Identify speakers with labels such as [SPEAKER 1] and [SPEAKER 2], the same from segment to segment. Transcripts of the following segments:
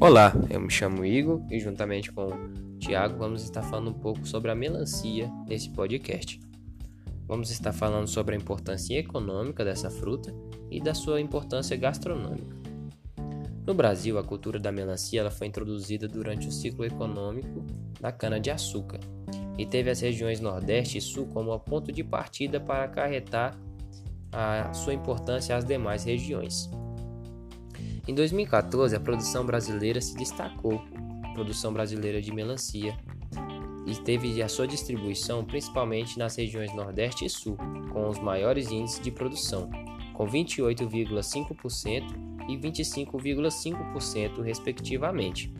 [SPEAKER 1] Olá, eu me chamo Igor e juntamente com o Tiago vamos estar falando um pouco sobre a melancia nesse podcast. Vamos estar falando sobre a importância econômica dessa fruta e da sua importância gastronômica. No Brasil, a cultura da melancia ela foi introduzida durante o ciclo econômico da cana-de-açúcar e teve as regiões Nordeste e Sul como ponto de partida para acarretar a sua importância às demais regiões. Em 2014, a produção brasileira se destacou, produção brasileira de melancia, e teve a sua distribuição principalmente nas regiões Nordeste e Sul, com os maiores índices de produção, com 28,5% e 25,5% respectivamente.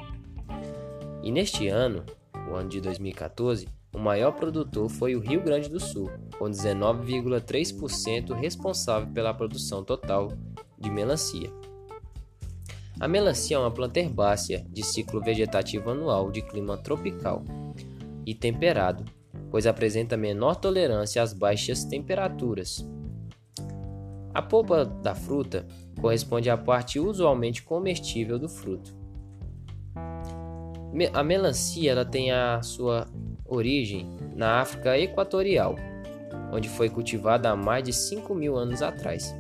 [SPEAKER 1] E neste ano, o ano de 2014, o maior produtor foi o Rio Grande do Sul, com 19,3% responsável pela produção total de melancia. A melancia é uma planta herbácea de ciclo vegetativo anual de clima tropical e temperado, pois apresenta menor tolerância às baixas temperaturas. A polpa da fruta corresponde à parte usualmente comestível do fruto. A melancia ela tem a sua origem na África Equatorial, onde foi cultivada há mais de 5 mil anos atrás.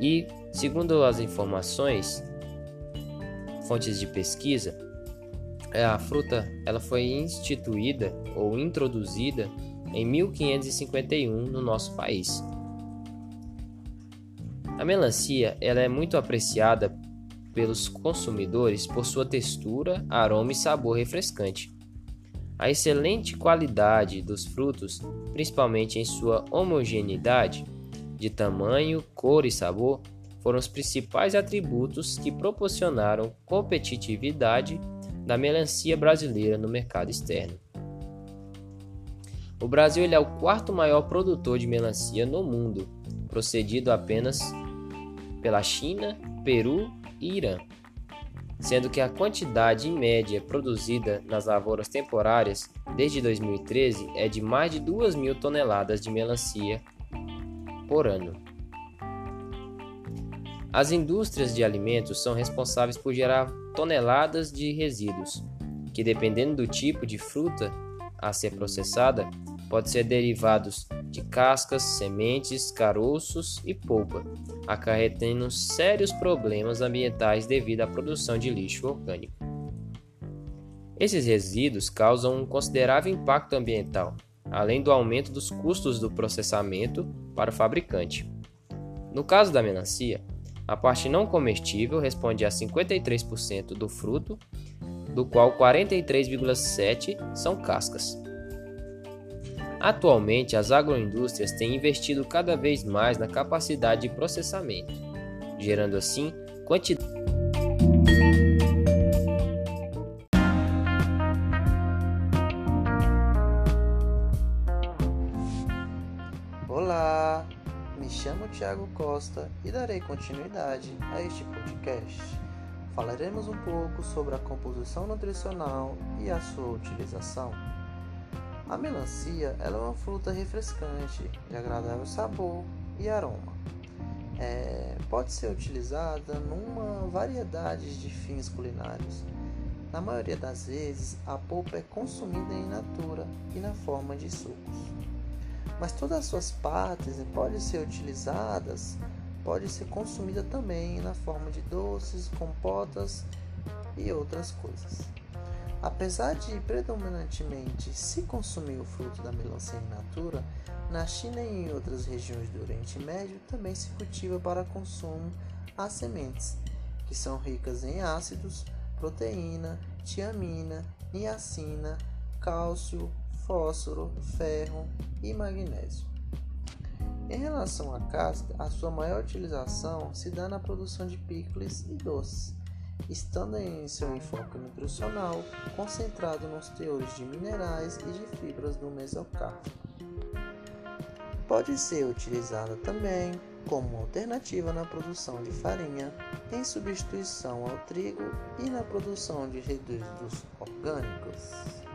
[SPEAKER 1] E Segundo as informações, fontes de pesquisa, é, a fruta ela foi instituída ou introduzida em 1551 no nosso país. A melancia ela é muito apreciada pelos consumidores por sua textura, aroma e sabor refrescante. A excelente qualidade dos frutos, principalmente em sua homogeneidade de tamanho, cor e sabor, foram os principais atributos que proporcionaram competitividade da melancia brasileira no mercado externo. O Brasil é o quarto maior produtor de melancia no mundo, procedido apenas pela China, Peru e Irã, sendo que a quantidade média produzida nas lavouras temporárias desde 2013 é de mais de 2 mil toneladas de melancia por ano. As indústrias de alimentos são responsáveis por gerar toneladas de resíduos, que dependendo do tipo de fruta a ser processada, pode ser derivados de cascas, sementes, caroços e polpa, acarretando sérios problemas ambientais devido à produção de lixo orgânico. Esses resíduos causam um considerável impacto ambiental, além do aumento dos custos do processamento para o fabricante. No caso da melancia, a parte não comestível responde a 53% do fruto, do qual 43,7% são cascas. Atualmente, as agroindústrias têm investido cada vez mais na capacidade de processamento, gerando assim quantidade
[SPEAKER 2] Olá, me chamo Thiago Costa e darei continuidade a este podcast. Falaremos um pouco sobre a composição nutricional e a sua utilização. A melancia é uma fruta refrescante, de agradável sabor e aroma. É, pode ser utilizada numa variedade de fins culinários. Na maioria das vezes, a polpa é consumida em natura e na forma de sucos mas todas as suas partes podem ser utilizadas, pode ser consumida também na forma de doces, compotas e outras coisas. Apesar de predominantemente se consumir o fruto da melancia in natura, na China e em outras regiões do Oriente Médio também se cultiva para consumo as sementes, que são ricas em ácidos, proteína, tiamina, niacina, cálcio, fósforo, ferro e magnésio. Em relação à casca, a sua maior utilização se dá na produção de picles e doces, estando em seu enfoque nutricional concentrado nos teores de minerais e de fibras do mesocarpo. Pode ser utilizada também como alternativa na produção de farinha, em substituição ao trigo e na produção de resíduos orgânicos.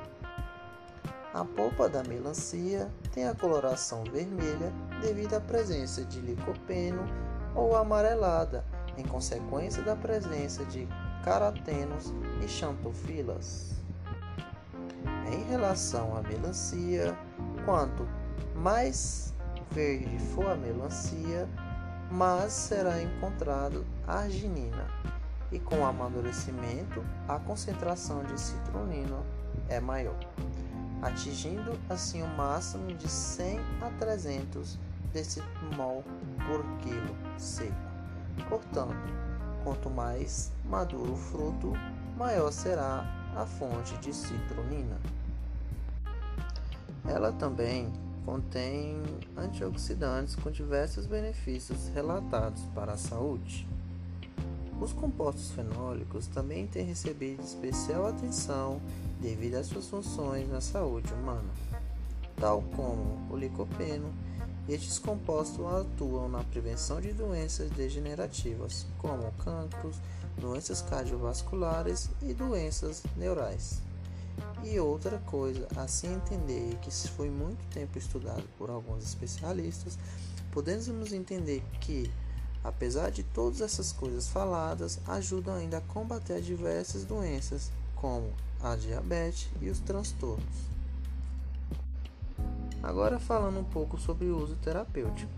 [SPEAKER 2] A polpa da melancia tem a coloração vermelha devido à presença de licopeno ou amarelada, em consequência da presença de carotenos e xantofilas. Em relação à melancia, quanto mais verde for a melancia, mais será encontrado arginina, e com o amadurecimento, a concentração de citronina é maior, atingindo assim o máximo de 100 a 300 decimol por quilo seco. Portanto, quanto mais maduro o fruto, maior será a fonte de citronina. Ela também contém antioxidantes com diversos benefícios relatados para a saúde. Os compostos fenólicos também têm recebido especial atenção devido às suas funções na saúde humana, tal como o licopeno. Estes compostos atuam na prevenção de doenças degenerativas, como cancros, doenças cardiovasculares e doenças neurais. E outra coisa a se entender que foi muito tempo estudado por alguns especialistas, podemos entender que, apesar de todas essas coisas faladas, ajudam ainda a combater diversas doenças, como a diabetes e os transtornos. Agora falando um pouco sobre o uso terapêutico.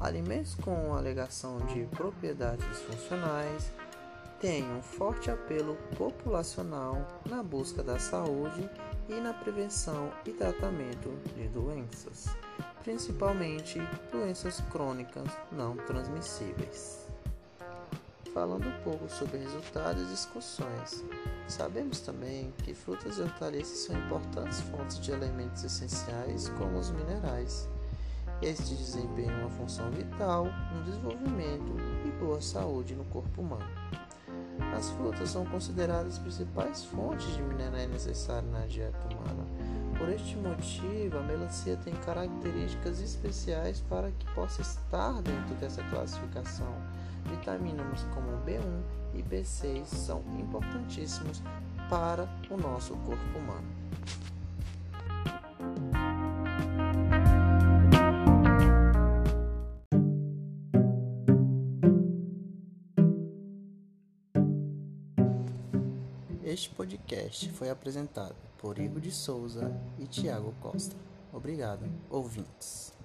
[SPEAKER 2] Alimentos com alegação de propriedades funcionais tem um forte apelo populacional na busca da saúde e na prevenção e tratamento de doenças, principalmente doenças crônicas não transmissíveis. Falando um pouco sobre resultados e discussões, sabemos também que frutas e hortaliças são importantes fontes de elementos essenciais como os minerais. Estes desempenham uma função vital no desenvolvimento e boa saúde no corpo humano. As frutas são consideradas as principais fontes de minerais necessários na dieta humana. Por este motivo, a melancia tem características especiais para que possa estar dentro dessa classificação. Vitaminas como B1 e B6 são importantíssimos para o nosso corpo humano. Este podcast foi apresentado por Igor de Souza e Tiago Costa. Obrigado, ouvintes.